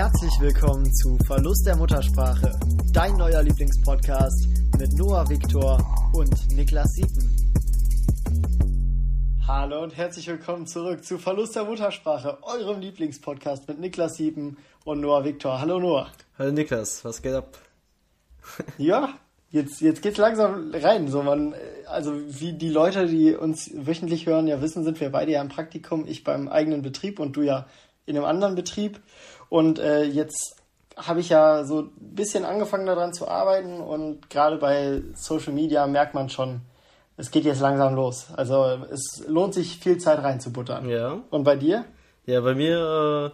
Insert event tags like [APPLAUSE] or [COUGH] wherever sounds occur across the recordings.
Herzlich willkommen zu Verlust der Muttersprache, dein neuer Lieblingspodcast mit Noah Viktor und Niklas Siepen. Hallo und herzlich willkommen zurück zu Verlust der Muttersprache, eurem Lieblingspodcast mit Niklas Siepen und Noah Viktor. Hallo Noah. Hallo Niklas, was geht ab? [LAUGHS] ja, jetzt, jetzt geht's langsam rein. So man, also wie die Leute, die uns wöchentlich hören, ja wissen, sind wir beide ja im Praktikum, ich beim eigenen Betrieb und du ja in einem anderen Betrieb. Und äh, jetzt habe ich ja so ein bisschen angefangen daran zu arbeiten und gerade bei Social Media merkt man schon, es geht jetzt langsam los. Also es lohnt sich viel Zeit reinzubuttern. Ja. Und bei dir? Ja, bei mir,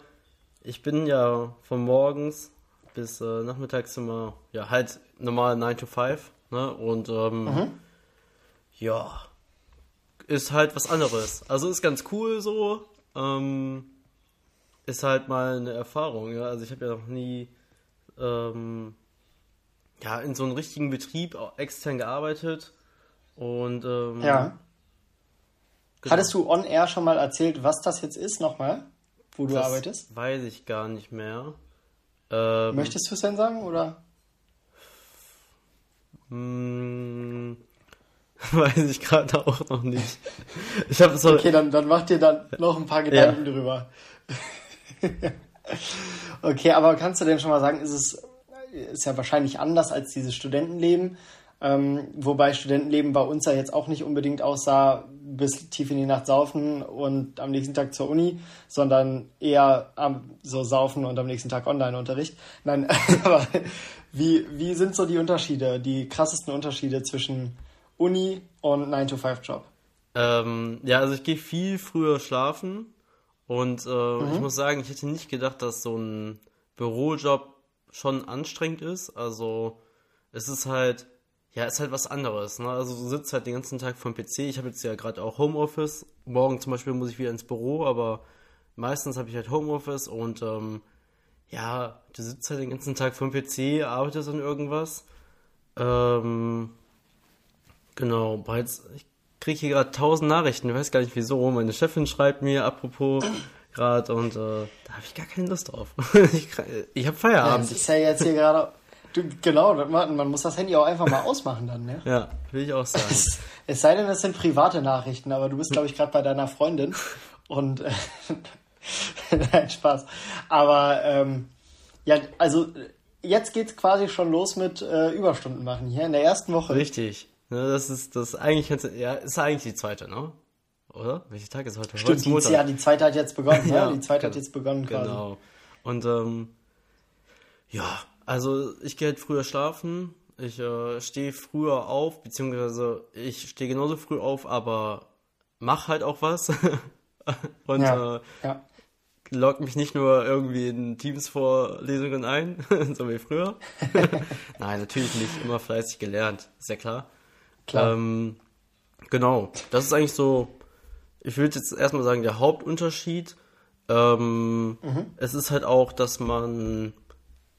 äh, ich bin ja von morgens bis äh, nachmittags immer, ja, halt normal 9 to 5, ne? Und ähm, mhm. ja, ist halt was anderes. Also ist ganz cool so. Ähm, ist halt mal eine Erfahrung, ja. Also ich habe ja noch nie ähm, ja, in so einem richtigen Betrieb extern gearbeitet. Und ähm, ja. Genau. Hattest du on air schon mal erzählt, was das jetzt ist, nochmal, wo du das arbeitest? Weiß ich gar nicht mehr. Ähm, Möchtest du es denn sagen, oder? Hm, [LAUGHS] weiß ich gerade auch noch nicht. Ich habe so. Okay, dann, dann mach dir dann noch ein paar Gedanken ja. drüber. [LAUGHS] [LAUGHS] okay, aber kannst du denn schon mal sagen, ist es ist ja wahrscheinlich anders als dieses Studentenleben, ähm, wobei Studentenleben bei uns ja jetzt auch nicht unbedingt aussah, bis tief in die Nacht saufen und am nächsten Tag zur Uni, sondern eher am, so saufen und am nächsten Tag Online-Unterricht. Nein, [LAUGHS] aber wie, wie sind so die Unterschiede, die krassesten Unterschiede zwischen Uni und 9-to-5-Job? Ähm, ja, also ich gehe viel früher schlafen und äh, mhm. ich muss sagen, ich hätte nicht gedacht, dass so ein Bürojob schon anstrengend ist. Also es ist halt, ja, ist halt was anderes. Ne? Also du sitzt halt den ganzen Tag vom PC. Ich habe jetzt ja gerade auch Homeoffice. Morgen zum Beispiel muss ich wieder ins Büro, aber meistens habe ich halt Homeoffice und ähm, ja, du sitzt halt den ganzen Tag vom PC, arbeitest an irgendwas. Ähm, genau, bereits, ich kriege hier gerade tausend Nachrichten, ich weiß gar nicht wieso. Meine Chefin schreibt mir, apropos gerade, und äh, da habe ich gar keine Lust drauf. [LAUGHS] ich ich habe Feierabend. Ja, ist ja jetzt hier gerade. Genau, man, man muss das Handy auch einfach mal ausmachen dann, ne? Ja, will ich auch sagen. Es, es sei denn, es sind private Nachrichten, aber du bist, glaube ich, gerade bei deiner Freundin und äh, [LAUGHS] nein, Spaß. Aber ähm, ja, also jetzt geht's quasi schon los mit äh, Überstunden machen hier in der ersten Woche. Richtig. Ne, das ist das eigentlich ja, ist eigentlich die zweite, ne? Oder? Welcher Tag ist heute? Stimmt, heute ist ja, die zweite hat jetzt begonnen, [LAUGHS] ja, Die zweite hat jetzt begonnen quasi. Genau. Und ähm, ja, also ich gehe halt früher schlafen. Ich äh, stehe früher auf, beziehungsweise ich stehe genauso früh auf, aber mach halt auch was. [LAUGHS] Und ja, äh, ja. log mich nicht nur irgendwie in Teams-Vorlesungen ein, [LAUGHS] so wie früher. Nein, natürlich nicht. Immer fleißig gelernt, ist ja klar. Klar. Ähm, genau, das ist eigentlich so, ich würde jetzt erstmal sagen, der Hauptunterschied. Ähm, mhm. Es ist halt auch, dass man,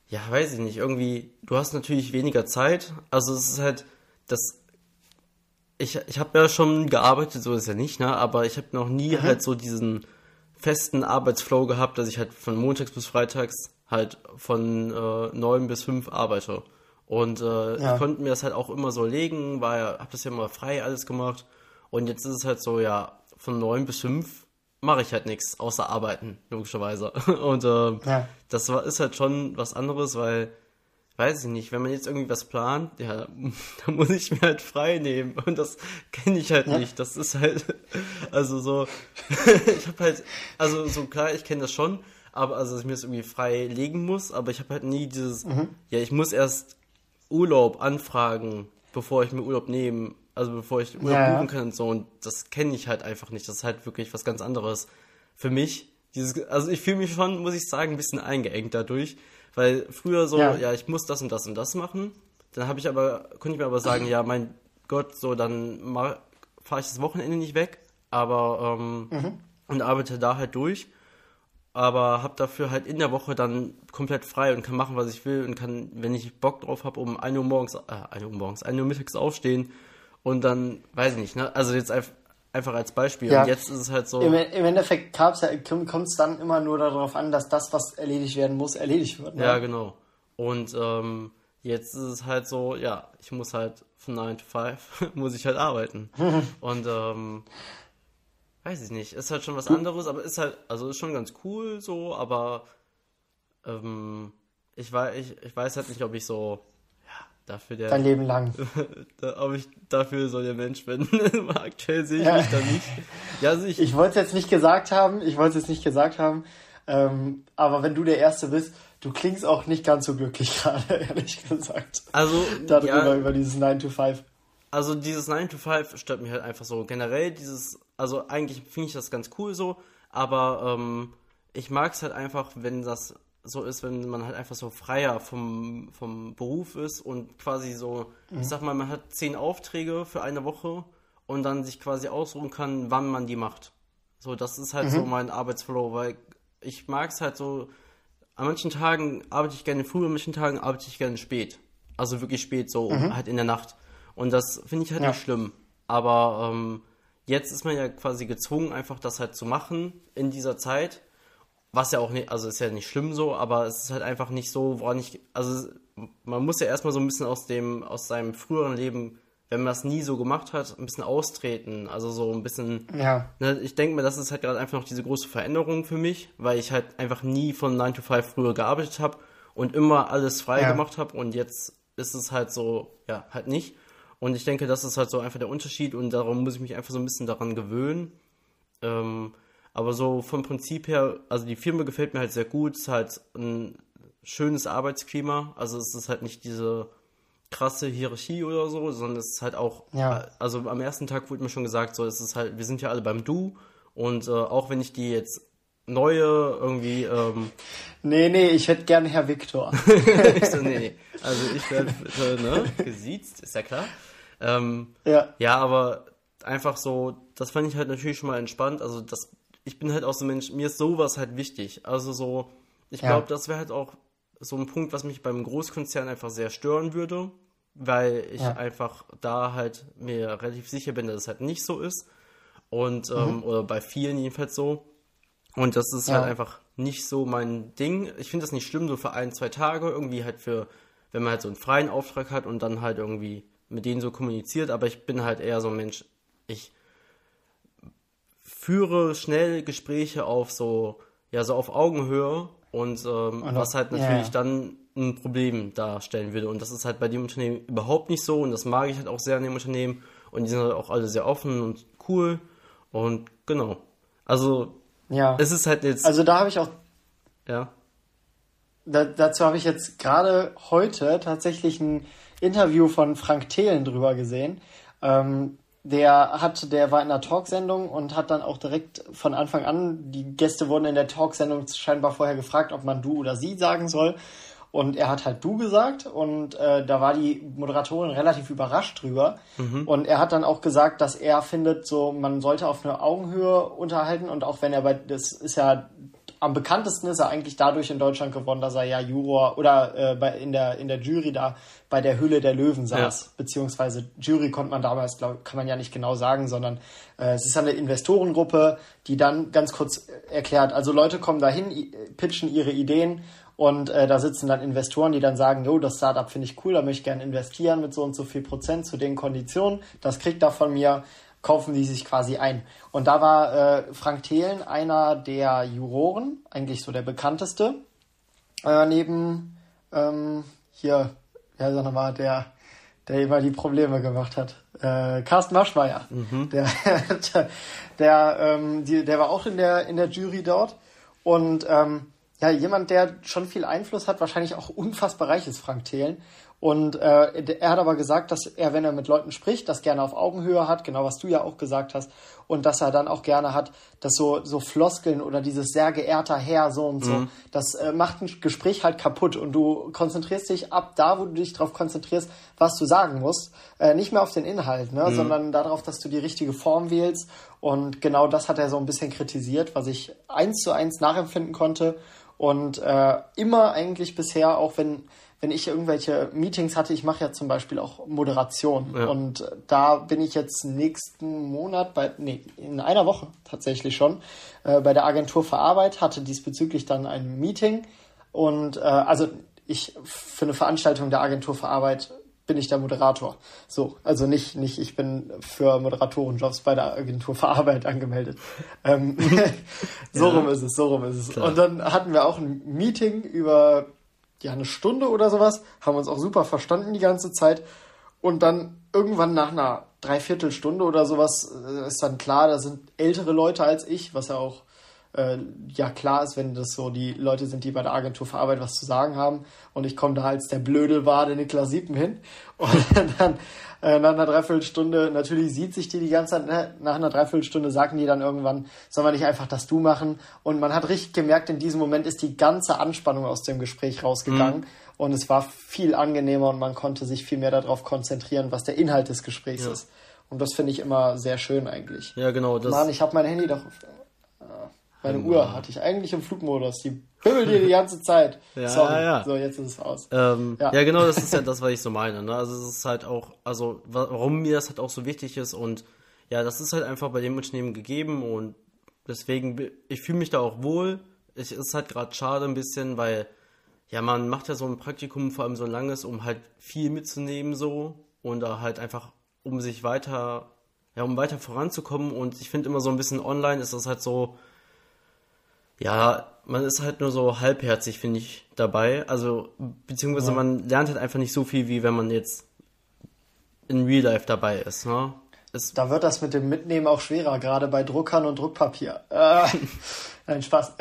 ja, weiß ich nicht, irgendwie, du hast natürlich weniger Zeit. Also es ist halt, das, ich, ich habe ja schon gearbeitet, so ist ja nicht, ne? Aber ich habe noch nie mhm. halt so diesen festen Arbeitsflow gehabt, dass ich halt von montags bis freitags halt von äh, 9 bis 5 arbeite. Und äh, ja. ich konnte mir das halt auch immer so legen, weil ja, hab das ja immer frei alles gemacht. Und jetzt ist es halt so, ja, von neun bis fünf mache ich halt nichts, außer arbeiten, logischerweise. [LAUGHS] Und äh, ja. das war, ist halt schon was anderes, weil, weiß ich nicht, wenn man jetzt irgendwie was plant, ja, [LAUGHS] da muss ich mir halt frei nehmen. Und das kenne ich halt ja. nicht. Das ist halt, [LAUGHS] also so, ich habe halt, also so klar, ich kenne das schon, aber also, dass ich mir das irgendwie frei legen muss, aber ich habe halt nie dieses, mhm. ja, ich muss erst Urlaub anfragen, bevor ich mir Urlaub nehme, also bevor ich Urlaub ja. buchen kann und so. Und das kenne ich halt einfach nicht. Das ist halt wirklich was ganz anderes für mich. Dieses, also ich fühle mich schon, muss ich sagen, ein bisschen eingeengt dadurch, weil früher so, ja, ja ich muss das und das und das machen. Dann habe ich aber, konnte ich mir aber sagen, ja, mein Gott, so dann fahre ich das Wochenende nicht weg, aber ähm, mhm. und arbeite da halt durch aber habe dafür halt in der Woche dann komplett frei und kann machen, was ich will und kann, wenn ich Bock drauf habe, um 1 Uhr morgens, äh, 1 Uhr morgens, 1 Uhr mittags aufstehen und dann, weiß ich nicht, ne, also jetzt einfach, Einfach als Beispiel. Ja. Und jetzt ist es halt so. Im, im Endeffekt ja, kommt es dann immer nur darauf an, dass das, was erledigt werden muss, erledigt wird. Ne? Ja, genau. Und ähm, jetzt ist es halt so, ja, ich muss halt von 9 to 5 [LAUGHS] muss ich halt arbeiten. [LAUGHS] Und ähm, weiß ich nicht, ist halt schon was anderes, aber ist halt, also ist schon ganz cool so, aber ähm, ich, weiß, ich, ich weiß halt nicht, ob ich so dafür der. Dein Leben lang. [LAUGHS] ob ich dafür so der Mensch bin. [LAUGHS] Aktuell sehe ich ja. mich da nicht. Ja, also ich ich wollte es jetzt nicht gesagt haben, ich wollte es jetzt nicht gesagt haben, ähm, aber wenn du der Erste bist, du klingst auch nicht ganz so glücklich [LAUGHS] gerade, ehrlich gesagt. Also, darüber, ja, über dieses 9 to 5. Also, dieses 9 to 5 stört mich halt einfach so. Generell dieses, also eigentlich finde ich das ganz cool so, aber ähm, ich mag es halt einfach, wenn das so ist, wenn man halt einfach so freier vom, vom Beruf ist und quasi so, mhm. ich sag mal, man hat zehn Aufträge für eine Woche und dann sich quasi ausruhen kann, wann man die macht. So, das ist halt mhm. so mein Arbeitsflow, weil ich mag es halt so, an manchen Tagen arbeite ich gerne früh, an manchen Tagen arbeite ich gerne spät. Also wirklich spät, so mhm. halt in der Nacht. Und das finde ich halt ja. nicht schlimm. Aber ähm, jetzt ist man ja quasi gezwungen, einfach das halt zu machen in dieser Zeit. Was ja auch nicht, also ist ja nicht schlimm so, aber es ist halt einfach nicht so, woran ich, also man muss ja erstmal so ein bisschen aus dem, aus seinem früheren Leben, wenn man das nie so gemacht hat, ein bisschen austreten. Also so ein bisschen, ja. Ne, ich denke mir, das ist halt gerade einfach noch diese große Veränderung für mich, weil ich halt einfach nie von 9 to 5 früher gearbeitet habe und immer alles frei ja. gemacht habe und jetzt ist es halt so, ja, halt nicht. Und ich denke, das ist halt so einfach der Unterschied und darum muss ich mich einfach so ein bisschen daran gewöhnen. Ähm, aber so vom Prinzip her, also die Firma gefällt mir halt sehr gut. Es ist halt ein schönes Arbeitsklima. Also es ist halt nicht diese krasse Hierarchie oder so, sondern es ist halt auch, ja. also am ersten Tag wurde mir schon gesagt, so es ist halt, wir sind ja alle beim Du und äh, auch wenn ich die jetzt neue irgendwie. Ähm, nee, nee, ich hätte gerne Herr Viktor. [LAUGHS] [LAUGHS] ich so, nee, nee. Also ich werde äh, ne, gesiezt, ist ja klar. Ähm, ja. Ja, aber einfach so, das fand ich halt natürlich schon mal entspannt. Also das ich bin halt auch so ein Mensch, mir ist sowas halt wichtig. Also so, ich ja. glaube, das wäre halt auch so ein Punkt, was mich beim Großkonzern einfach sehr stören würde, weil ich ja. einfach da halt mir relativ sicher bin, dass es halt nicht so ist. Und, ähm, mhm. oder bei vielen jedenfalls so. Und das ist ja. halt einfach nicht so mein Ding. Ich finde das nicht schlimm, so für ein, zwei Tage irgendwie halt für, wenn man halt so einen freien Auftrag hat und dann halt irgendwie mit denen so kommuniziert, aber ich bin halt eher so ein Mensch, ich führe schnell Gespräche auf so, ja, so auf Augenhöhe und ähm, was halt natürlich ja. dann ein Problem darstellen würde. Und das ist halt bei dem Unternehmen überhaupt nicht so und das mag ich halt auch sehr an dem Unternehmen und die sind halt auch alle sehr offen und cool und genau. Also, ja. es ist halt jetzt. Also da habe ich auch. Ja. Da, dazu habe ich jetzt gerade heute tatsächlich ein Interview von Frank Thelen drüber gesehen. Ähm, der hat, der war in einer Talksendung und hat dann auch direkt von Anfang an, die Gäste wurden in der Talksendung scheinbar vorher gefragt, ob man du oder sie sagen soll. Und er hat halt du gesagt und äh, da war die Moderatorin relativ überrascht drüber. Mhm. Und er hat dann auch gesagt, dass er findet, so man sollte auf eine Augenhöhe unterhalten und auch wenn er bei, das ist ja am bekanntesten ist er eigentlich dadurch in Deutschland geworden, dass er ja Juror oder äh, bei, in, der, in der Jury da bei der Hülle der Löwen saß. Ja. Beziehungsweise Jury konnte man damals, glaub, kann man ja nicht genau sagen, sondern äh, es ist eine Investorengruppe, die dann ganz kurz erklärt, also Leute kommen dahin, pitchen ihre Ideen und äh, da sitzen dann Investoren, die dann sagen, jo, das Startup finde ich cool, da möchte ich gerne investieren mit so und so viel Prozent zu den Konditionen. Das kriegt da von mir kaufen die sich quasi ein. Und da war äh, Frank Thelen einer der Juroren, eigentlich so der bekannteste, äh, neben ähm, hier, ja, sag nochmal, der, der immer die Probleme gemacht hat. Äh, Carsten Maschmeyer. Mhm. Der, der, [LAUGHS] der, ähm, die, der war auch in der, in der Jury dort. Und ähm, ja, jemand, der schon viel Einfluss hat, wahrscheinlich auch unfassbar reich ist, Frank Thelen. Und äh, er hat aber gesagt, dass er, wenn er mit Leuten spricht, das gerne auf Augenhöhe hat, genau was du ja auch gesagt hast, und dass er dann auch gerne hat, dass so, so Floskeln oder dieses sehr geehrter Herr so und so, mhm. das äh, macht ein Gespräch halt kaputt und du konzentrierst dich ab da, wo du dich darauf konzentrierst, was du sagen musst, äh, nicht mehr auf den Inhalt, ne, mhm. sondern darauf, dass du die richtige Form wählst. Und genau das hat er so ein bisschen kritisiert, was ich eins zu eins nachempfinden konnte. Und äh, immer eigentlich bisher, auch wenn, wenn ich irgendwelche Meetings hatte, ich mache ja zum Beispiel auch Moderation. Ja. Und äh, da bin ich jetzt nächsten Monat, bei, nee, in einer Woche tatsächlich schon, äh, bei der Agentur für Arbeit, hatte diesbezüglich dann ein Meeting. Und äh, also ich für eine Veranstaltung der Agentur für Arbeit bin ich der Moderator. So, also nicht, nicht, ich bin für Moderatorenjobs bei der Agentur für Arbeit angemeldet. Ähm, [LAUGHS] so ja. rum ist es, so rum ist es. Klar. Und dann hatten wir auch ein Meeting über ja eine Stunde oder sowas, haben uns auch super verstanden die ganze Zeit. Und dann irgendwann nach einer Dreiviertelstunde oder sowas äh, ist dann klar, da sind ältere Leute als ich, was ja auch äh, ja klar ist, wenn das so die Leute sind, die bei der Agentur für Arbeit was zu sagen haben. Und ich komme da als der blöde Wade Niklas Siepen hin. [LAUGHS] Und dann äh, nach einer Dreiviertelstunde, natürlich sieht sich die die ganze Zeit, ne? nach einer Dreiviertelstunde sagen die dann irgendwann, soll man nicht einfach das Du machen? Und man hat richtig gemerkt, in diesem Moment ist die ganze Anspannung aus dem Gespräch rausgegangen. Mhm. Und es war viel angenehmer und man konnte sich viel mehr darauf konzentrieren, was der Inhalt des Gesprächs ja. ist. Und das finde ich immer sehr schön eigentlich. Ja, genau. Das Mann, ich habe mein Handy doch meine Uhr hatte ich eigentlich im Flugmodus. Die bimmelt dir die ganze Zeit. [LAUGHS] ja, Sorry. Ja. So, jetzt ist es aus. Ähm, ja. ja. genau, das ist ja [LAUGHS] das, was ich so meine. Ne? Also es ist halt auch, also warum mir das halt auch so wichtig ist und ja, das ist halt einfach bei dem Unternehmen gegeben und deswegen, ich fühle mich da auch wohl. Es ist halt gerade schade ein bisschen, weil ja, man macht ja so ein Praktikum vor allem so langes, um halt viel mitzunehmen so und da halt einfach, um sich weiter, ja, um weiter voranzukommen und ich finde immer so ein bisschen online ist das halt so, ja, man ist halt nur so halbherzig, finde ich, dabei. Also, beziehungsweise ja. man lernt halt einfach nicht so viel, wie wenn man jetzt in Real Life dabei ist. Ne? Es da wird das mit dem Mitnehmen auch schwerer, gerade bei Druckern und Druckpapier. Äh, [LAUGHS] nein, Spaß.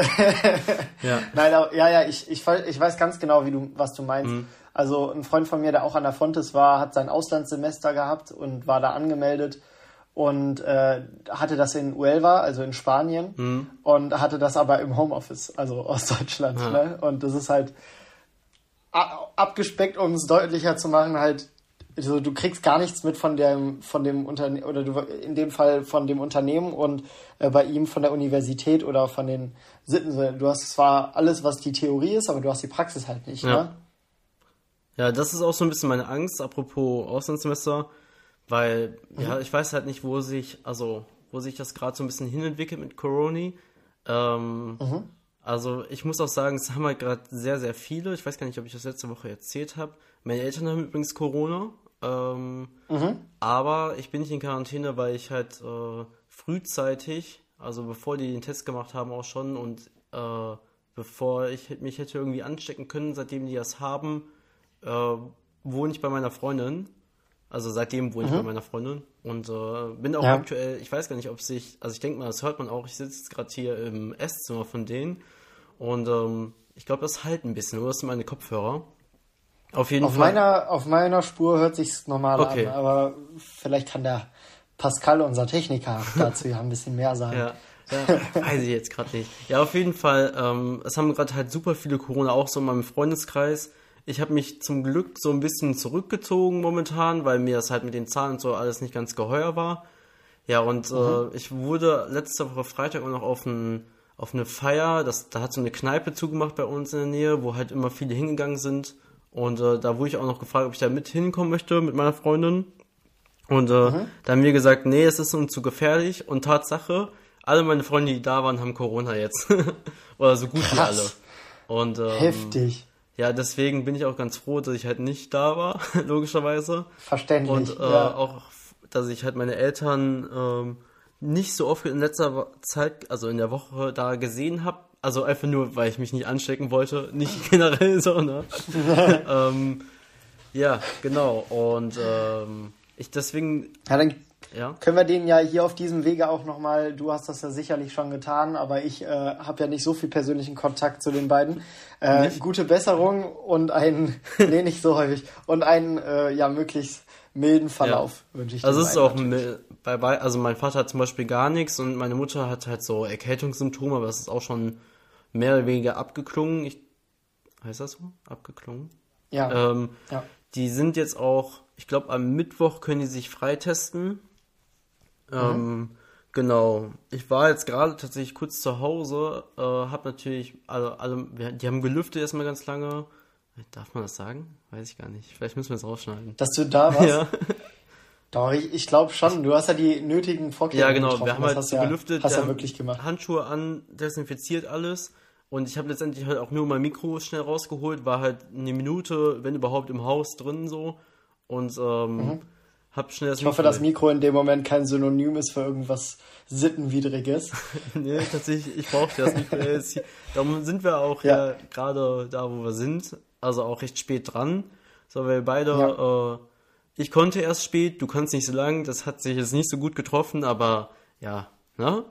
ja. [LAUGHS] Nein, aber, ja, ja, ich, ich, ich weiß ganz genau, wie du, was du meinst. Mhm. Also ein Freund von mir, der auch an der Fontes war, hat sein Auslandssemester gehabt und war da angemeldet und äh, hatte das in Huelva, also in Spanien, mhm. und hatte das aber im Homeoffice, also aus Deutschland. Ja. Ne? Und das ist halt abgespeckt, um es deutlicher zu machen, halt, also du kriegst gar nichts mit von dem, von dem Unternehmen, oder du, in dem Fall von dem Unternehmen und äh, bei ihm von der Universität oder von den Sitten. Du hast zwar alles, was die Theorie ist, aber du hast die Praxis halt nicht. Ja, ne? ja das ist auch so ein bisschen meine Angst, apropos Auslandssemester weil, mhm. ja, ich weiß halt nicht, wo sich, also, wo sich das gerade so ein bisschen hinentwickelt mit Corona. Ähm, mhm. Also, ich muss auch sagen, es haben halt gerade sehr, sehr viele. Ich weiß gar nicht, ob ich das letzte Woche erzählt habe. Meine Eltern haben übrigens Corona. Ähm, mhm. Aber ich bin nicht in Quarantäne, weil ich halt äh, frühzeitig, also bevor die den Test gemacht haben, auch schon und äh, bevor ich mich hätte irgendwie anstecken können, seitdem die das haben, äh, wohne ich bei meiner Freundin. Also seitdem wohne ich mhm. bei meiner Freundin und äh, bin auch ja. aktuell, ich weiß gar nicht, ob sich, also ich denke mal, das hört man auch, ich sitze gerade hier im Esszimmer von denen und ähm, ich glaube, das halt ein bisschen, oder? Das sind meine Kopfhörer. Auf jeden auf Fall. Meiner, auf meiner Spur hört sich's normal okay. an, aber vielleicht kann der Pascal, unser Techniker, [LAUGHS] dazu ja ein bisschen mehr sagen. Ja. Ja, weiß ich jetzt gerade nicht. Ja, auf jeden Fall, ähm, es haben gerade halt super viele Corona auch so in meinem Freundeskreis. Ich habe mich zum Glück so ein bisschen zurückgezogen momentan, weil mir das halt mit den Zahlen und so alles nicht ganz geheuer war. Ja, und mhm. äh, ich wurde letzte Woche Freitag auch noch auf, ein, auf eine Feier, das, da hat so eine Kneipe zugemacht bei uns in der Nähe, wo halt immer viele hingegangen sind. Und äh, da wurde ich auch noch gefragt, ob ich da mit hinkommen möchte mit meiner Freundin. Und äh, mhm. da haben wir gesagt, nee, es ist uns zu gefährlich. Und Tatsache, alle meine Freunde, die da waren, haben Corona jetzt. [LAUGHS] Oder so gut Krass. wie alle. Und, ähm, Heftig. Ja, deswegen bin ich auch ganz froh, dass ich halt nicht da war, [LAUGHS] logischerweise. Verständlich. Und äh, ja. auch, dass ich halt meine Eltern ähm, nicht so oft in letzter Zeit, also in der Woche da gesehen habe. Also einfach nur, weil ich mich nicht anstecken wollte, [LAUGHS] nicht generell so, ne? [LAUGHS] ähm, ja, genau. Und ähm, ich deswegen. Ja, dann ja. können wir den ja hier auf diesem Wege auch nochmal, du hast das ja sicherlich schon getan, aber ich äh, habe ja nicht so viel persönlichen Kontakt zu den beiden. Äh, gute Besserung und einen, [LAUGHS] nee, nicht so häufig, und einen äh, ja möglichst milden Verlauf ja. wünsche ich dir. Also es ist auch bei, bei, also mein Vater hat zum Beispiel gar nichts und meine Mutter hat halt so Erkältungssymptome, aber das ist auch schon mehr oder weniger abgeklungen. Ich, heißt das so? Abgeklungen? Ja. Ähm, ja. Die sind jetzt auch, ich glaube, am Mittwoch können die sich freitesten. Mhm. Ähm, Genau. Ich war jetzt gerade tatsächlich kurz zu Hause, äh, hab natürlich, also alle, die haben gelüftet erstmal ganz lange. Darf man das sagen? Weiß ich gar nicht. Vielleicht müssen wir es rausschneiden. Dass du da warst? Ja. [LAUGHS] Doch, ich, ich glaube schon. Du hast ja die nötigen Vorkehrungen Ja, genau. Getroffen. Wir haben halt so ja, gelüftet. Hast ja wirklich gemacht. Handschuhe an, desinfiziert alles. Und ich habe letztendlich halt auch nur mein Mikro schnell rausgeholt, war halt eine Minute, wenn überhaupt, im Haus drin so. Und ähm, mhm. Hab schnell das Ich hoffe, dass Mikro in dem Moment kein Synonym ist für irgendwas Sittenwidriges. [LAUGHS] nee, tatsächlich, ich brauche das Mikro. Darum sind wir auch ja. gerade da, wo wir sind. Also auch recht spät dran. So, weil beide, ja. äh, ich konnte erst spät, du kannst nicht so lang, das hat sich jetzt nicht so gut getroffen, aber ja, ne?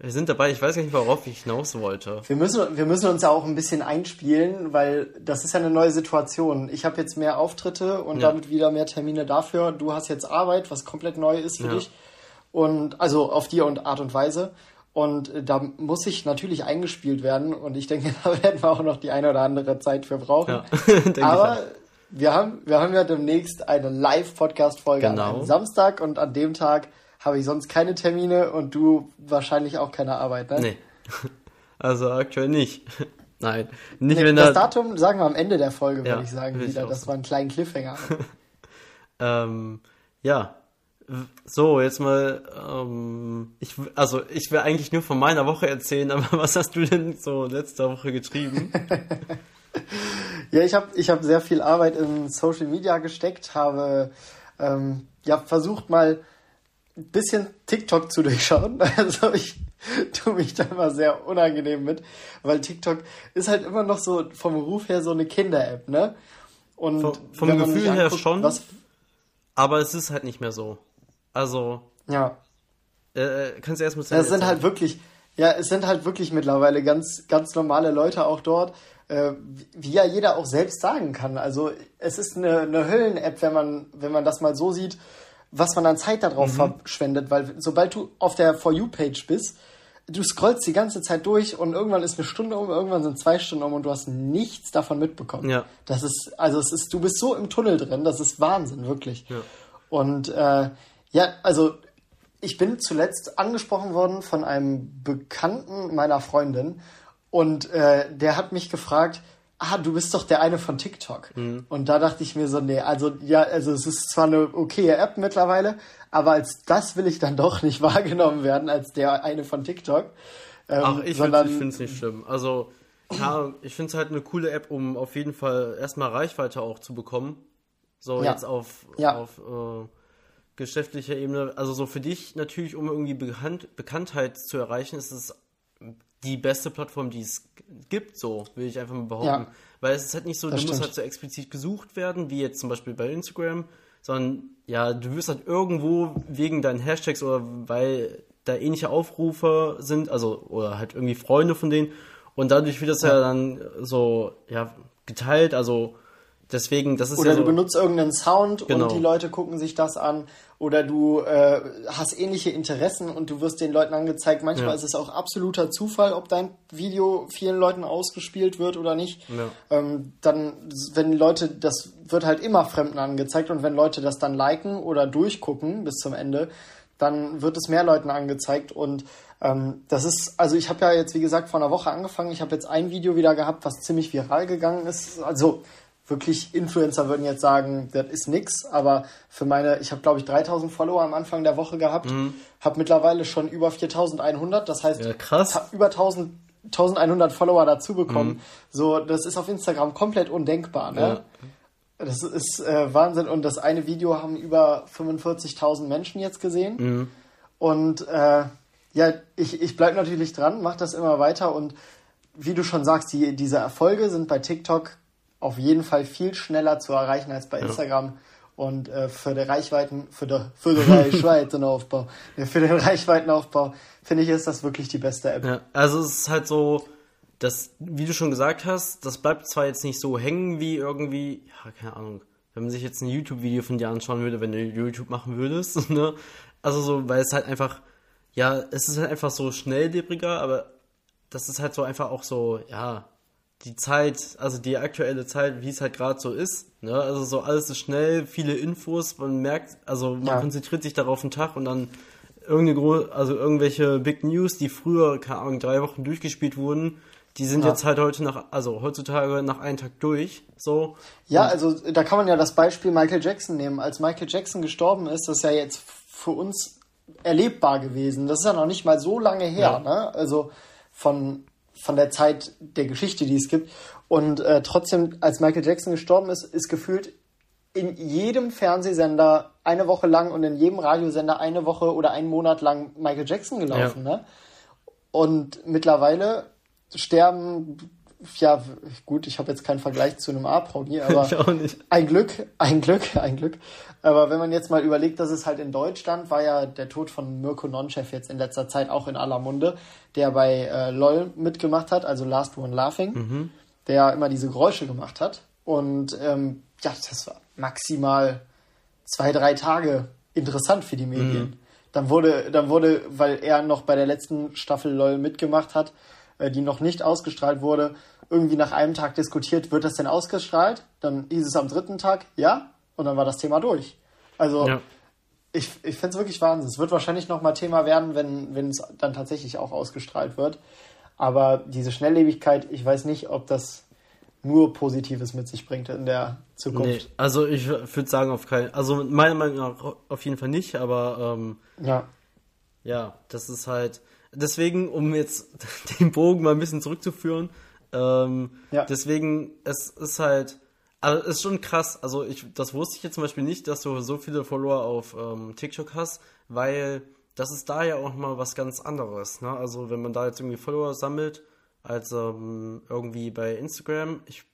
Wir sind dabei, ich weiß gar nicht, worauf ich hinaus wollte. Wir müssen, wir müssen uns ja auch ein bisschen einspielen, weil das ist ja eine neue Situation. Ich habe jetzt mehr Auftritte und ja. damit wieder mehr Termine dafür. Du hast jetzt Arbeit, was komplett neu ist für ja. dich. Und also auf die und Art und Weise. Und da muss ich natürlich eingespielt werden. Und ich denke, [LAUGHS] da werden wir auch noch die eine oder andere Zeit für brauchen. Ja, [LAUGHS] Aber wir haben, wir haben ja demnächst eine Live-Podcast-Folge genau. einem Samstag und an dem Tag habe ich sonst keine Termine und du wahrscheinlich auch keine Arbeit, ne? Nee. [LAUGHS] Also aktuell nicht. [LAUGHS] Nein. Nicht, nee, wenn das da... Datum sagen wir am Ende der Folge, ja, würde ich sagen, wieder. Ich das war ein kleiner Cliffhanger. [LAUGHS] ähm, ja. So, jetzt mal, ähm, ich, also ich will eigentlich nur von meiner Woche erzählen, aber was hast du denn so letzte Woche getrieben? ja, ich habe ich hab sehr viel Arbeit in Social Media gesteckt, habe ähm, ja versucht mal ein bisschen TikTok zu durchschauen. [LAUGHS] Also ich tue mich da immer sehr unangenehm mit, weil TikTok ist halt immer noch so vom Ruf her so eine Kinder-App, ne? Und vom, vom Gefühl her anguckt, schon, was, aber es ist halt nicht mehr so. Also. Ja. Äh, äh kannst du erstmal sagen? Es sind halt wirklich, ja, es sind halt wirklich mittlerweile ganz, ganz normale Leute auch dort, äh, wie ja jeder auch selbst sagen kann. Also es ist eine, eine Höllen-App, wenn man, wenn man das mal so sieht was man an Zeit darauf mhm. verschwendet, weil sobald du auf der For You-Page bist, du scrollst die ganze Zeit durch und irgendwann ist eine Stunde um, irgendwann sind zwei Stunden um und du hast nichts davon mitbekommen. Ja. Das ist, also es ist, du bist so im Tunnel drin, das ist Wahnsinn, wirklich. Ja. Und äh, ja, also ich bin zuletzt angesprochen worden von einem Bekannten meiner Freundin und äh, der hat mich gefragt, ah, du bist doch der eine von TikTok. Mhm. Und da dachte ich mir so, nee, also ja, also es ist zwar eine okaye App mittlerweile, aber als das will ich dann doch nicht [LAUGHS] wahrgenommen werden, als der eine von TikTok. Ähm, Ach, ich finde es nicht schlimm. Also, ja, ich finde es halt eine coole App, um auf jeden Fall erstmal Reichweite auch zu bekommen. So ja. jetzt auf, ja. auf äh, geschäftlicher Ebene. Also so für dich natürlich, um irgendwie Bekannt Bekanntheit zu erreichen, ist es die beste Plattform, die es gibt, so will ich einfach mal behaupten. Ja, Weil es ist halt nicht so, du stimmt. musst halt so explizit gesucht werden, wie jetzt zum Beispiel bei Instagram, sondern ja, du wirst halt irgendwo wegen deinen Hashtags oder weil da ähnliche Aufrufe sind, also oder halt irgendwie Freunde von denen und dadurch wird das ja, ja dann so ja geteilt, also Deswegen, das ist Oder ja so, du benutzt irgendeinen Sound genau. und die Leute gucken sich das an. Oder du äh, hast ähnliche Interessen und du wirst den Leuten angezeigt. Manchmal ja. ist es auch absoluter Zufall, ob dein Video vielen Leuten ausgespielt wird oder nicht. Ja. Ähm, dann, wenn Leute, das wird halt immer Fremden angezeigt und wenn Leute das dann liken oder durchgucken bis zum Ende, dann wird es mehr Leuten angezeigt und ähm, das ist, also ich habe ja jetzt wie gesagt vor einer Woche angefangen. Ich habe jetzt ein Video wieder gehabt, was ziemlich viral gegangen ist. Also wirklich Influencer würden jetzt sagen, das ist nix, aber für meine, ich habe glaube ich 3000 Follower am Anfang der Woche gehabt, mhm. habe mittlerweile schon über 4100, das heißt ja, über 1000 1100 Follower dazu bekommen. Mhm. So, das ist auf Instagram komplett undenkbar, ne? Ja. Das ist äh, Wahnsinn und das eine Video haben über 45.000 Menschen jetzt gesehen. Mhm. Und äh, ja, ich, ich bleibe natürlich dran, mache das immer weiter und wie du schon sagst, die, diese Erfolge sind bei TikTok auf jeden Fall viel schneller zu erreichen als bei ja. Instagram. Und äh, für den Reichweiten, für, der, für den Reichweitenaufbau, [LAUGHS] für den Reichweitenaufbau, finde ich, ist das wirklich die beste App. Ja, also es ist halt so, dass, wie du schon gesagt hast, das bleibt zwar jetzt nicht so hängen wie irgendwie, ja, keine Ahnung, wenn man sich jetzt ein YouTube-Video von dir anschauen würde, wenn du YouTube machen würdest, [LAUGHS] ne? Also so, weil es halt einfach, ja, es ist halt einfach so schnelllebiger, aber das ist halt so einfach auch so, ja, die Zeit, also die aktuelle Zeit, wie es halt gerade so ist. Ne? Also so alles ist schnell, viele Infos, man merkt, also man ja. konzentriert sich darauf einen Tag und dann irgendeine also irgendwelche Big News, die früher, keine Ahnung, drei Wochen durchgespielt wurden, die sind Ja. jetzt halt heute nach, also heutzutage nach einem Tag durch. So. Ja, also da kann man ja das Beispiel Michael Jackson nehmen. Als Michael Jackson gestorben ist, das ist ja jetzt für uns erlebbar gewesen. Das ist ja noch nicht mal so lange her, Ja. ne? Also von, von der Zeit der Geschichte, die es gibt. Und äh, trotzdem, als Michael Jackson gestorben ist, ist gefühlt in jedem Fernsehsender eine Woche lang und in jedem Radiosender eine Woche oder einen Monat lang Michael Jackson gelaufen, ne? Und mittlerweile sterben, ja, gut, ich habe jetzt keinen Vergleich zu einem A-Promi, aber [LAUGHS] Ich auch nicht. ein Glück, ein Glück, ein Glück. Aber wenn man jetzt mal überlegt, dass es halt in Deutschland war ja der Tod von Mirko Nonchef jetzt in letzter Zeit auch in aller Munde, der bei äh, LOL mitgemacht hat, also Last One Laughing, der immer diese Geräusche gemacht hat. Und ähm, ja, das war maximal zwei, drei Tage interessant für die Medien. Dann wurde, dann wurde, weil er noch bei der letzten Staffel LOL mitgemacht hat, äh, die noch nicht ausgestrahlt wurde, irgendwie nach einem Tag diskutiert, wird das denn ausgestrahlt? Dann hieß es am dritten Tag, ja, und dann war das Thema durch. Also Ja. ich, ich finde es wirklich Wahnsinn. Es wird wahrscheinlich noch mal Thema werden, wenn, wenn es dann tatsächlich auch ausgestrahlt wird. Aber diese Schnelllebigkeit, ich weiß nicht, ob das nur Positives mit sich bringt in der Nee, Zukunft. also ich würde sagen auf keinen, also meiner Meinung nach auf jeden Fall nicht, aber ähm, Ja. ja, das ist halt, deswegen, um jetzt [LAUGHS] den Bogen mal ein bisschen zurückzuführen, ähm, Ja. deswegen, es ist halt, also es ist schon krass, also ich, das wusste ich jetzt zum Beispiel nicht, dass du so viele Follower auf ähm, TikTok hast, weil das ist da ja auch mal was ganz anderes, ne? Also wenn man da jetzt irgendwie Follower sammelt, als ähm, irgendwie bei Instagram, ich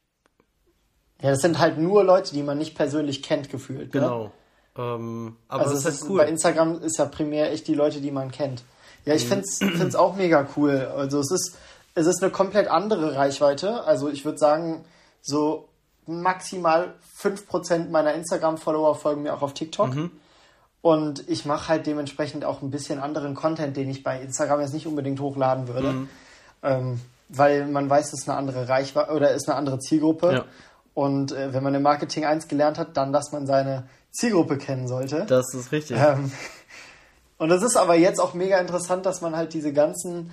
Ja, das sind halt nur Leute, die man nicht persönlich kennt, gefühlt. Ne? Genau. Ähm, aber Also das es ist ist, halt bei cool. Instagram ist ja primär echt die Leute, die man kennt. Ja, Mhm. ich find's find's auch mega cool. Also es ist, es ist eine komplett andere Reichweite. Also ich würde sagen, so maximal 5% meiner Instagram-Follower folgen mir auch auf TikTok. Mhm. Und ich mache halt dementsprechend auch ein bisschen anderen Content, den ich bei Instagram jetzt nicht unbedingt hochladen würde. Mhm. Ähm, weil man weiß, es ist eine andere Reichweite oder ist eine andere Zielgruppe. Ja. Und äh, wenn man im Marketing eins gelernt hat, dann, dass man seine Zielgruppe kennen sollte. Das ist richtig. Ähm, [LAUGHS] und es ist aber jetzt auch mega interessant, dass man halt diese ganzen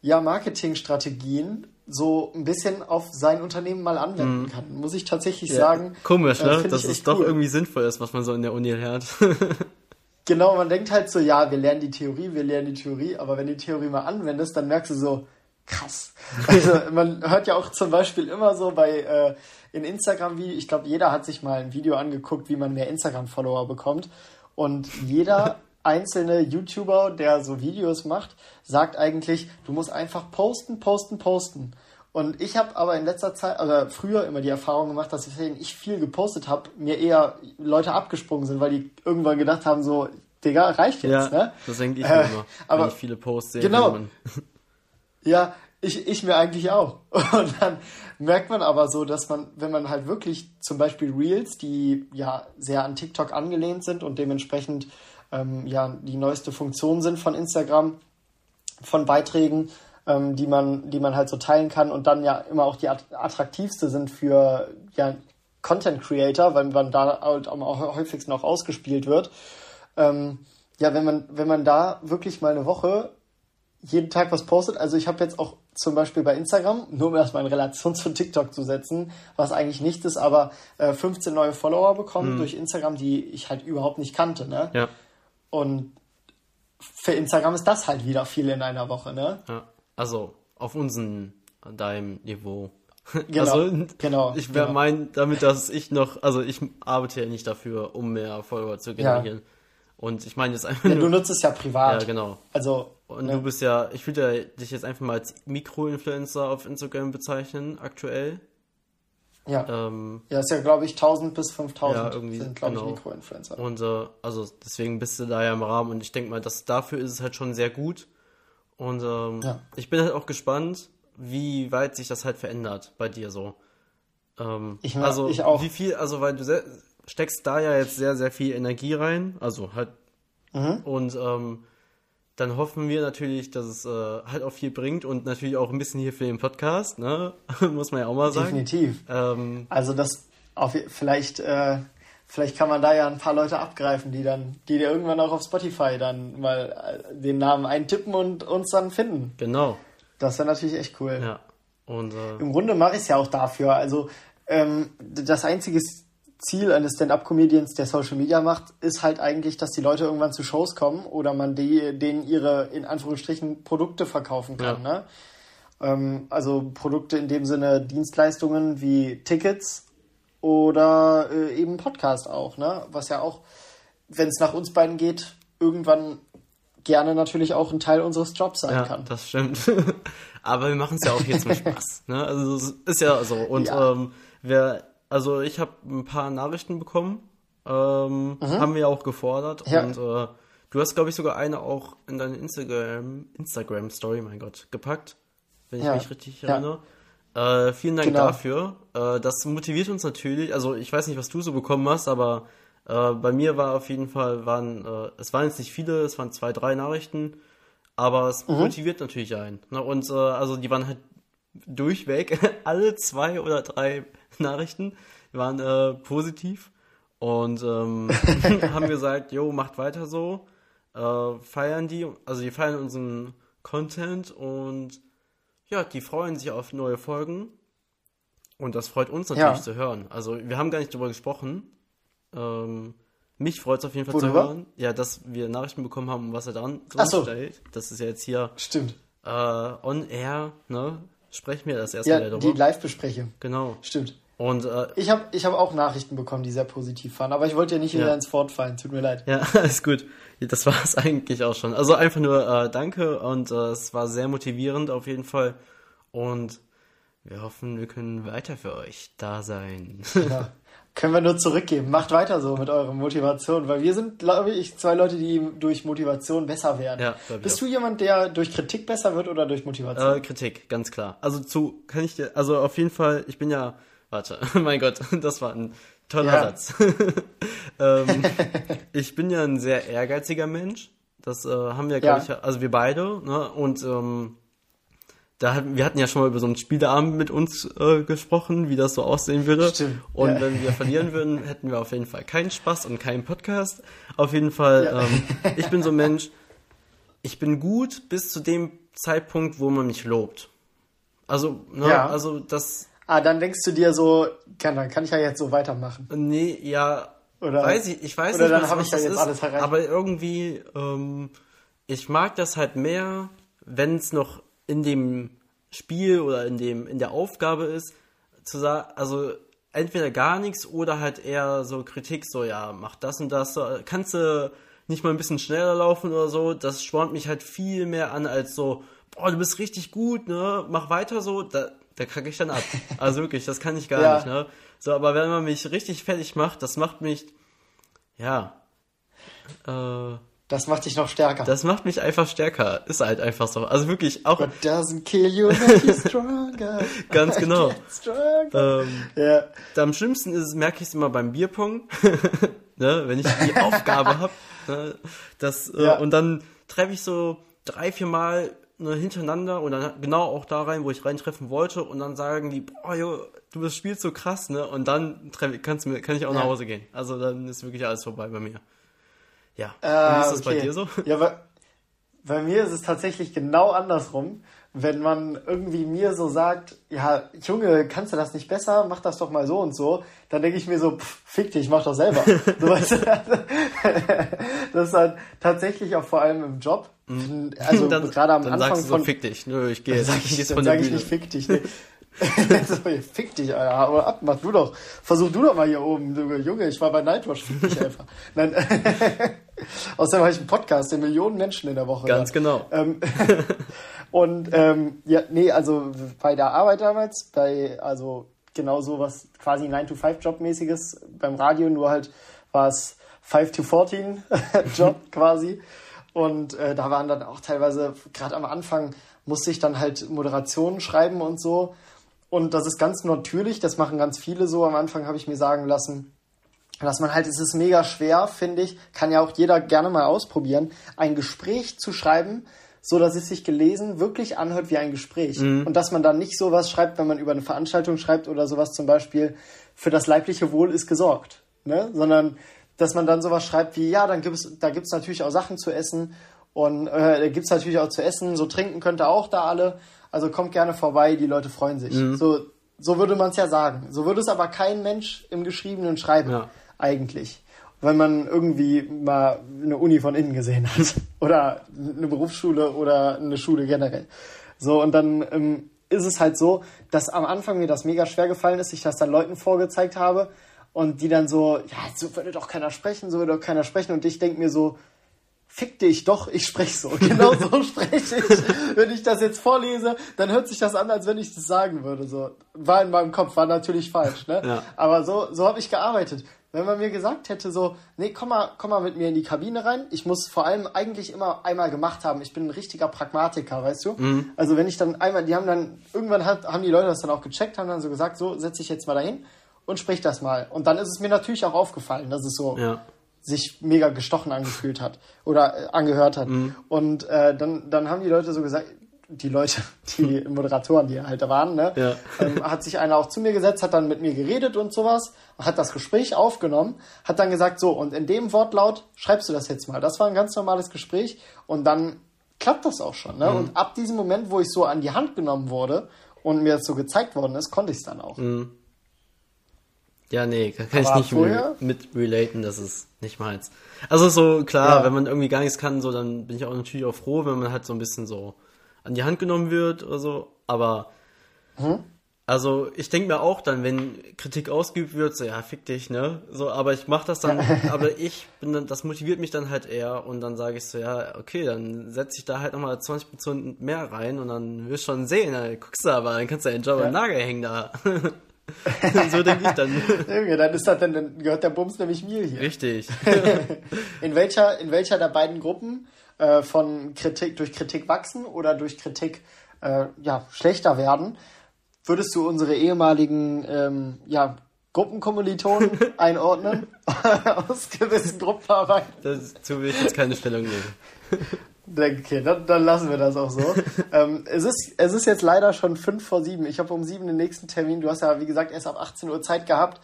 ja, Marketingstrategien so ein bisschen auf sein Unternehmen mal anwenden kann. Muss ich tatsächlich sagen. Mhm. Komisch, äh, ne? find Dass es doch cool. irgendwie sinnvoll ist, was man so in der Uni lernt. [LAUGHS] Genau, man denkt halt so, ja, wir lernen die Theorie, wir lernen die Theorie, aber wenn du die Theorie mal anwendest, dann merkst du so, krass. [LAUGHS] Also man hört ja auch zum Beispiel immer so bei äh, in Instagram, wie ich glaube, jeder hat sich mal ein Video angeguckt, wie man mehr Instagram-Follower bekommt. Und jeder [LAUGHS] einzelne YouTuber, der so Videos macht, sagt eigentlich, du musst einfach posten, posten, posten. Und ich habe aber in letzter Zeit, oder früher immer die Erfahrung gemacht, dass wenn ich viel gepostet habe, mir eher Leute abgesprungen sind, weil die irgendwann gedacht haben, so, Digga, reicht jetzt, ja, ne? das denke ich Äh, mir immer, aber- wenn ich viele Posts sehe. Genau. [LAUGHS] Ja, ich, ich mir eigentlich auch. [LAUGHS] Und dann merkt man aber so, dass man, wenn man halt wirklich zum Beispiel Reels, die ja sehr an TikTok angelehnt sind und dementsprechend ähm, ja die neueste Funktion sind von Instagram, von Beiträgen, ähm, die man, die man halt so teilen kann und dann ja immer auch die att- attraktivste sind für ja, Content Creator, weil man da halt am auch häufigsten auch ausgespielt wird. Ähm, ja, wenn man, wenn man da wirklich mal eine Woche jeden Tag was postet. Also ich habe jetzt auch zum Beispiel bei Instagram, nur um das mal in Relation zu TikTok zu setzen, was eigentlich nichts ist, aber äh, 15 neue Follower bekommen durch Instagram, die ich halt überhaupt nicht kannte. Ne? Ja, Und für Instagram ist das halt wieder viel in einer Woche. Ne? ja. Also, auf unserem, deinem Niveau. Genau, also, genau, Ich genau. mein, damit, dass ich noch, also ich arbeite ja nicht dafür, um mehr Follower zu generieren. Und ich meine jetzt einfach Ja, du nutzt es ja privat. ja, genau. Also, Und ne? du bist ja, ich würde ja dich jetzt einfach mal als Mikroinfluencer auf Instagram bezeichnen, aktuell. Ja. Ähm, ja, ist ja, glaube ich, 1000 bis 5000 Ja, irgendwie, sind, glaube genau. ich, Mikroinfluencer. Und äh, also deswegen bist du da ja im Rahmen und ich denke mal, dass dafür ist es halt schon sehr gut. Und ähm, Ja. ich bin halt auch gespannt, wie weit sich das halt verändert bei dir so. Ähm, Ich- also ich auch. wie viel, also weil du steckst da ja jetzt sehr, sehr viel Energie rein, also halt Mhm. und ähm, dann hoffen wir natürlich, dass es äh, halt auch viel bringt und natürlich auch ein bisschen hier für den Podcast, ne? [LAUGHS] Muss man ja auch mal sagen. Definitiv. Ähm, Also das auf, vielleicht, äh, vielleicht kann man da ja ein paar Leute abgreifen, die dann, die dir irgendwann auch auf Spotify dann mal äh, den Namen eintippen und uns dann finden. Genau. Das wäre natürlich echt cool. Ja. Und äh, Im Grunde mache ich es ja auch dafür. Also ähm, das einzige Ziel eines Stand-up-Comedians, der Social Media macht, ist halt eigentlich, dass die Leute irgendwann zu Shows kommen oder man die, denen ihre, in Anführungsstrichen, Produkte verkaufen kann. Ja. Ne? Ähm, also Produkte in dem Sinne Dienstleistungen wie Tickets oder äh, eben Podcast auch, ne? Was ja auch, wenn es nach uns beiden geht, irgendwann gerne natürlich auch ein Teil unseres Jobs sein ja, kann. das stimmt. [LAUGHS] Aber wir machen es ja auch hier zum [LAUGHS] Spaß. Ne? Also es ist ja so. Und Ja. ähm, wer, also ich habe ein paar Nachrichten bekommen, ähm, haben wir auch gefordert. Mhm. Ja. Und äh, du hast, glaube ich, sogar eine auch in deine Instagram, Instagram Story, mein Gott, gepackt, wenn ich Ja. mich richtig Ja. erinnere. Äh, vielen Dank Genau. dafür. Äh, das motiviert uns natürlich. Also ich weiß nicht, was du so bekommen hast, aber äh, bei mir war auf jeden Fall, waren, äh, es waren jetzt nicht viele, es waren zwei, drei Nachrichten, aber es motiviert natürlich einen. Ne? Und äh, also die waren halt durchweg, [LAUGHS] alle zwei oder drei Nachrichten waren äh, positiv und ähm, [LAUGHS] haben gesagt, jo, macht weiter so, äh, feiern die, also die feiern unseren Content und ja, die freuen sich auf neue Folgen und das freut uns natürlich Ja. zu hören. Also wir haben gar nicht drüber gesprochen. Ähm, mich freut es auf jeden Fall Worüber? zu hören, ja, dass wir Nachrichten bekommen haben, was er dran so. stellt. Das ist ja jetzt hier Stimmt. äh, on air, ne? Sprechen wir das erstmal Ja, darüber. die Live-Besprechung. genau. Stimmt. Und äh, Ich habe ich hab auch Nachrichten bekommen, die sehr positiv waren, aber ich wollte ja nicht wieder Ja. ins Wort fallen, tut mir leid. ja, [LAUGHS] alles gut. Das war es eigentlich auch schon. Also einfach nur äh, danke und äh, es war sehr motivierend auf jeden Fall. Und wir hoffen, wir können weiter für euch da sein. Ja. [LAUGHS] Können wir nur zurückgeben. Macht weiter so mit eurer Motivation, weil wir sind, glaube ich, zwei Leute, die durch Motivation besser werden. Ja, Bist du jemand, der durch Kritik besser wird oder durch Motivation? Äh, Kritik, ganz klar. Also zu, kann ich dir, also auf jeden Fall, ich bin ja, warte, [LAUGHS] mein Gott, [LAUGHS] das war ein toller Ja. Satz. [LAUGHS] ähm, ich bin ja ein sehr ehrgeiziger Mensch. Das äh, haben wir, glaube Ja. ich, also wir beide, ne? Und ähm, da hatten, wir hatten ja schon mal über so einen Spieleabend mit uns äh, gesprochen, wie das so aussehen würde. Stimmt, Und ja. wenn wir verlieren würden, hätten wir auf jeden Fall keinen Spaß und keinen Podcast. Auf jeden Fall, Ja. ähm, ich bin so ein Mensch, ich bin gut bis zu dem Zeitpunkt, wo man mich lobt. Also, ne, Ja. also das, ah, dann denkst du dir so, kann, dann kann ich ja jetzt so weitermachen. nee, ja, Oder- weiß ich, ich weiß oder nicht, dann was, hab was ich ja das jetzt ist, alles erreicht. aber irgendwie, ähm, ich mag das halt mehr, wenn es noch in dem Spiel oder in dem, in der Aufgabe ist, zu sagen, also entweder gar nichts oder halt eher so Kritik, so ja, mach das und das, kannst du nicht mal ein bisschen schneller laufen oder so, das spornt mich halt viel mehr an als so, boah, du bist richtig gut, ne, mach weiter so, da, da kacke ich dann ab. [LAUGHS] Also wirklich, das kann ich gar Ja. nicht, ne. So, aber wenn man mich richtig fertig macht, das macht mich, ja, äh, Das macht dich noch stärker. das macht mich einfach stärker. Ist halt einfach so. Also wirklich auch What doesn't kill you make you stronger. [LAUGHS] Ganz genau. Stronger. ähm, ja. am schlimmsten ist merke ich es immer beim Bierpong, [LAUGHS] ne, wenn ich die Aufgabe habe. Ne, das, äh, Ja. Und dann treffe ich so drei, vier Mal ne, hintereinander und dann genau auch da rein, wo ich reintreffen wollte und dann sagen die, boah, jo, du das spielst so krass, ne? Und dann treff, kannst kann ich auch Ja. nach Hause gehen. Also dann ist wirklich alles vorbei bei mir. Ja. Ah, Wie ist das bei okay. dir so? Ja, bei, bei mir ist es tatsächlich genau andersrum. Wenn man irgendwie mir so sagt, ja, Junge, kannst du das nicht besser? Mach das doch mal so und so. Dann denke ich mir so, pff, fick dich, mach doch selber. [LAUGHS] so, weißt du, [LAUGHS] das ist halt tatsächlich auch vor allem im Job. Also Mhm. [LAUGHS] dann, gerade am dann Anfang sagst du so, von, fick dich. Nö, ich gehe dann jetzt, sag ich, dann sag ich nicht fick dich. Nee. [LAUGHS] so, fick dich, Alter, hau ab, mach du doch. Versuch du doch mal hier oben. Du, Junge, ich war bei Nightwatch, fick dich einfach. [LAUGHS] Nein, [LAUGHS] außerdem habe ich einen Podcast, den Millionen Menschen in der Woche. Ganz hören. genau. Ähm, und ähm, ja, nee, also bei der Arbeit damals, bei, also genau so was quasi 9-to-5-Job-mäßiges beim Radio, nur halt war es 5-to-14-Job quasi. Und äh, da waren dann auch teilweise, gerade am Anfang, musste ich dann halt Moderationen schreiben und so. Und das ist ganz natürlich, das machen ganz viele so. Am Anfang habe ich mir sagen lassen, dass man halt, es ist mega schwer, finde ich, kann ja auch jeder gerne mal ausprobieren, ein Gespräch zu schreiben, so dass es sich gelesen wirklich anhört wie ein Gespräch. Und dass man dann nicht sowas schreibt, wenn man über eine Veranstaltung schreibt oder sowas zum Beispiel, für das leibliche Wohl ist gesorgt. ne? sondern dass man dann sowas schreibt wie, ja, dann gibt's, da gibt's natürlich auch Sachen zu essen und äh, da gibt's natürlich auch zu essen, so trinken könnt ihr auch da alle, also kommt gerne vorbei, die Leute freuen sich. Mhm. So, so würde man es ja sagen. So würde es aber kein Mensch im Geschriebenen schreiben, Ja. eigentlich. Wenn man irgendwie mal eine Uni von innen gesehen hat. [LAUGHS] oder eine Berufsschule oder eine Schule generell. So, und dann ähm, ist es halt so, dass am Anfang mir das mega schwer gefallen ist, ich das dann Leuten vorgezeigt habe und die dann so, ja, so würde doch keiner sprechen, so würde doch keiner sprechen und ich denke mir so, fick dich doch, ich spreche so. [LAUGHS] Genau so spreche ich. Wenn ich das jetzt vorlese, dann hört sich das an, als wenn ich das sagen würde. So war in meinem Kopf, war natürlich falsch, ne? Ja. Aber so, so habe ich gearbeitet. Wenn man mir gesagt hätte, so, nee, komm mal, komm mal mit mir in die Kabine rein. Ich muss vor allem eigentlich immer einmal gemacht haben. Ich bin ein richtiger Pragmatiker, weißt du? Also wenn ich dann einmal, die haben dann, irgendwann hat, haben die Leute das dann auch gecheckt, haben dann so gesagt, so, setz dich jetzt mal dahin und sprich das mal. Und dann ist es mir natürlich auch aufgefallen, dass es so, Ja. Sich mega gestochen angefühlt hat oder äh, angehört hat. Und äh, dann, dann haben die Leute so gesagt, die Leute, [LAUGHS] die [LAUGHS] Moderatoren, die halt da waren, ne, Ja. ähm, hat sich einer auch zu mir gesetzt, hat dann mit mir geredet und sowas, hat das Gespräch aufgenommen, hat dann gesagt, so, und in dem Wortlaut schreibst du das jetzt mal. Das war ein ganz normales Gespräch und dann klappt das auch schon. Ne? Und ab diesem Moment, wo ich so an die Hand genommen wurde und mir das so gezeigt worden ist, konnte ich es dann auch. Ja, nee, kann kann ich Aber nicht vorher- mit relaten, das ist nicht meins. Also so, klar, Ja. wenn man irgendwie gar nichts kann, so, dann bin ich auch natürlich auch froh, wenn man halt so ein bisschen so an die Hand genommen wird oder so, aber Mhm. also ich denke mir auch dann, wenn Kritik ausgeübt wird, so, ja, fick dich, ne, so, aber ich mach das dann, [LAUGHS] aber ich bin dann, das motiviert mich dann halt eher und dann sage ich so, ja, okay, dann setze ich da halt nochmal 20% mehr rein und dann wirst du schon sehen, dann guckst du aber, dann kannst du einen Job Ja. am Nagel hängen da. [LAUGHS] [LAUGHS] so denke ich dann. Junge, dann ist das dann, dann gehört der Bums nämlich mir hier. Richtig. [LAUGHS] In welcher, in welcher der beiden Gruppen äh, von Kritik durch Kritik wachsen oder durch Kritik äh, ja, schlechter werden, würdest du unsere ehemaligen ähm, ja, Gruppenkommilitonen [LAUGHS] einordnen aus gewissen Gruppenarbeiten? Dazu will ich jetzt keine Stellung nehmen. Okay, dann, dann lassen wir das auch so. [LAUGHS] ähm, es, ist, es ist jetzt leider schon fünf vor sieben. Ich habe um sieben den nächsten Termin. Du hast ja, wie gesagt, erst ab 18 Uhr Zeit gehabt.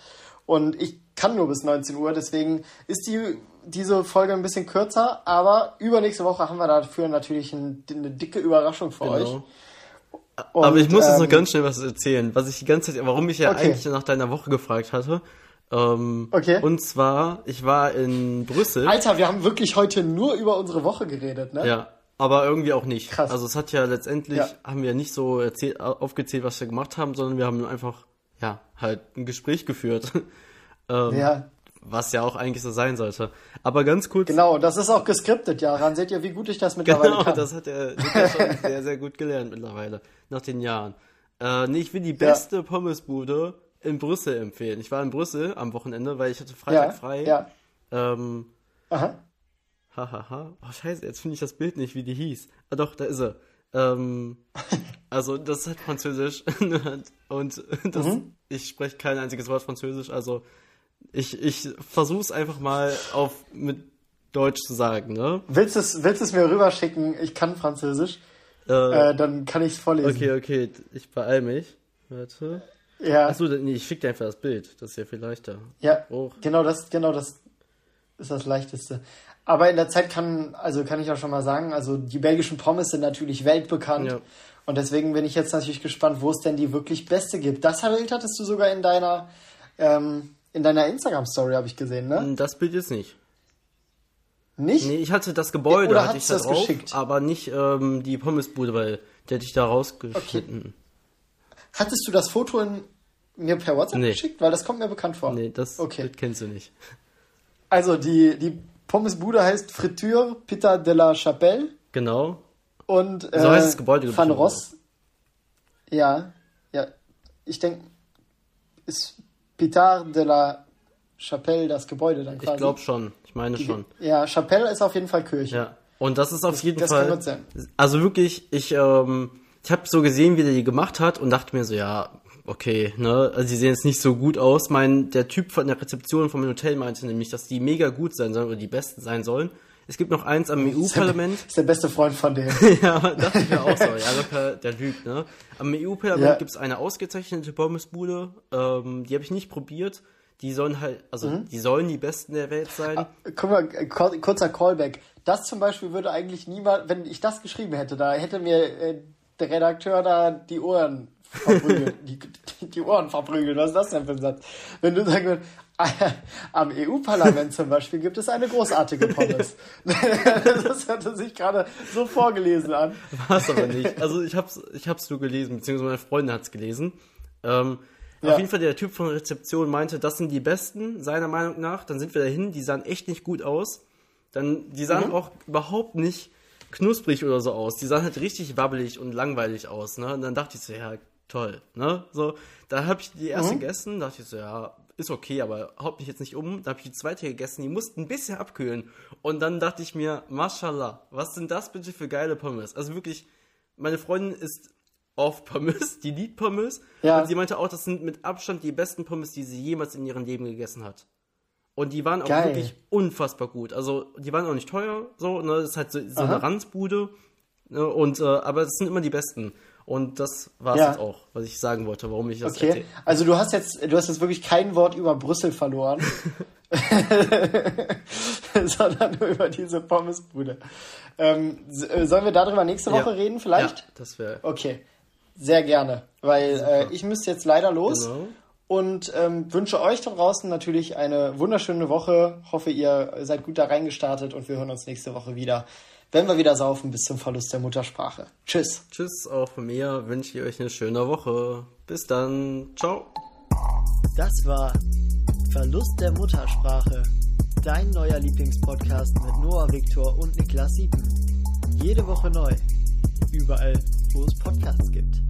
Und ich kann nur bis 19 Uhr. Deswegen ist die, diese Folge ein bisschen kürzer. Aber übernächste Woche haben wir dafür natürlich ein, eine dicke Überraschung für euch. Genau. Und, Aber ich muss jetzt noch ähm, ganz schnell was erzählen, was ich die ganze Zeit, warum ich ja Okay. eigentlich nach deiner Woche gefragt hatte. Ähm, Okay. Und zwar, ich war in Brüssel. Alter, wir haben wirklich heute nur über unsere Woche geredet, ne? Ja, aber irgendwie auch nicht. Krass. Also es hat ja letztendlich, Ja. haben wir nicht so erzählt, aufgezählt, was wir gemacht haben, sondern wir haben einfach, ja, halt ein Gespräch geführt. [LAUGHS] ähm, Ja, Was ja auch eigentlich so sein sollte. Aber ganz kurz. genau. Das ist auch geskriptet, ja. Ran seht ihr, wie gut ich das mittlerweile Genau, kann. das hat er schon [LAUGHS] sehr, sehr gut gelernt mittlerweile, nach den Jahren. Äh, nee, ich will die beste Pommesbude in Brüssel empfehlen. Ich war in Brüssel am Wochenende, weil ich hatte Freitag ja, frei. ja. Ähm, Aha. hahaha. Oh, scheiße, jetzt finde ich das Bild nicht, wie die hieß. Ah doch, da ist er. Ähm, [LAUGHS] also, das ist halt Französisch. [LAUGHS] Und das, Mhm. ich spreche kein einziges Wort Französisch, also ich, ich versuch's einfach mal auf mit Deutsch zu sagen, ne? Willst du es willst es mir rüberschicken? Ich kann Französisch. Äh, Äh, dann kann ich es vorlesen. Okay, okay, ich beeil mich. Warte. Ja, Achso, nee, ich schick dir einfach das Bild. Das ist ja viel leichter. ja Hoch. genau das, genau das ist das Leichteste. Aber in der Zeit kann, also kann ich auch schon mal sagen, also die belgischen Pommes sind natürlich weltbekannt. Ja. Und deswegen bin ich jetzt natürlich gespannt, wo es denn die wirklich beste gibt. Das Bild hattest du sogar in deiner, ähm, in deiner Instagram-Story, habe ich gesehen, ne? Das Bild jetzt nicht. Nicht? Nee, ich hatte das Gebäude, Oder hatte ich da das drauf, geschickt? aber nicht ähm, die Pommesbude, weil die hätte ich da rausgeschnitten. Hattest du das Foto in, mir per WhatsApp Nee. geschickt? Weil das kommt mir bekannt vor. Nee, das Okay. Bild kennst du nicht. Also die, die Pommesbude heißt Friture Pita de la Chapelle. Genau. Und äh, So heißt das Gebäude, glaub Van Ross. Ja, ja. Ich denke, ist Pitard de la Chapelle das Gebäude dann quasi. Ich glaube schon. Ich meine schon. Ja, Chapelle ist auf jeden Fall Kirche. Ja. Und das ist auf jeden das Fall. kann sein. Also wirklich, ich, ähm, ich habe so gesehen, wie der die gemacht hat und dachte mir so, ja, okay, ne, also die sehen jetzt nicht so gut aus. Mein, der Typ von der Rezeption vom Hotel meinte nämlich, dass die mega gut sein sollen oder die besten sein sollen. Es gibt noch eins am EU-Parlament. [LAUGHS] Ist der beste Freund von dem. [LAUGHS] ja, dachte ich mir auch so. Ja, der lügt, ne? Am EU-Parlament Ja. gibt's eine ausgezeichnete Pommesbude. Ähm, die habe ich nicht probiert. die sollen halt, also mhm. die sollen die Besten der Welt sein. Ah, guck mal, kurzer Callback. Das zum Beispiel würde eigentlich niemand, wenn ich das geschrieben hätte, da hätte mir äh, der Redakteur da die Ohren verprügelt. die, die, Ohren verprügelt. Was ist das denn für ein Satz? Wenn du sagen würdest, [LAUGHS] am EU-Parlament zum Beispiel gibt es eine großartige Pommes. [LAUGHS] das hörte sich gerade so vorgelesen an. War es aber nicht. Also ich hab's, ich hab's nur gelesen, beziehungsweise meine Freundin hat's gelesen. Ähm, ja. Auf jeden Fall der Typ von der Rezeption meinte, das sind die besten, seiner Meinung nach. Dann sind wir dahin, die sahen echt nicht gut aus. Dann, die sahen mhm. auch überhaupt nicht knusprig oder so aus. Die sahen halt richtig wabbelig und langweilig aus, ne? Und dann dachte ich so, ja, toll, ne? So, da habe ich die erste mhm. gegessen, dachte ich so, ja, ist okay, aber haut mich jetzt nicht um. Da habe ich die zweite gegessen, die mussten ein bisschen abkühlen. Und dann dachte ich mir, mashallah, was sind das bitte für geile Pommes? Also wirklich, meine Freundin ist auf Pommes, die liebt Pommes. Ja. Und sie meinte auch, das sind mit Abstand die besten Pommes, die sie jemals in ihrem Leben gegessen hat. Und die waren auch Geil. wirklich unfassbar gut. Also, die waren auch nicht teuer, so, ne, das ist halt so, so eine Ranzbude. Ne, und, äh, aber es sind immer die besten. Und das war es ja. jetzt auch, was ich sagen wollte, warum ich das Okay, erzähl. also du hast jetzt, du hast jetzt wirklich kein Wort über Brüssel verloren. [LAUGHS] sondern nur über diese Pommesbude. Ähm, äh, sollen wir darüber nächste Woche ja. reden, vielleicht? Ja, das wäre. Okay, sehr gerne, weil äh, ich müsste jetzt leider los. Genau. Und ähm, wünsche euch da draußen natürlich eine wunderschöne Woche. Hoffe, ihr seid gut da reingestartet und wir hören uns nächste Woche wieder wenn wir wieder saufen bis zum Verlust der Muttersprache. Tschüss. Tschüss auch von mir. Wünsche ich euch eine schöne Woche. Bis dann. Ciao. Das war Verlust der Muttersprache. Dein neuer Lieblingspodcast mit Noah Viktor und Niklas Siepen. Jede Woche neu. Überall, wo es Podcasts gibt.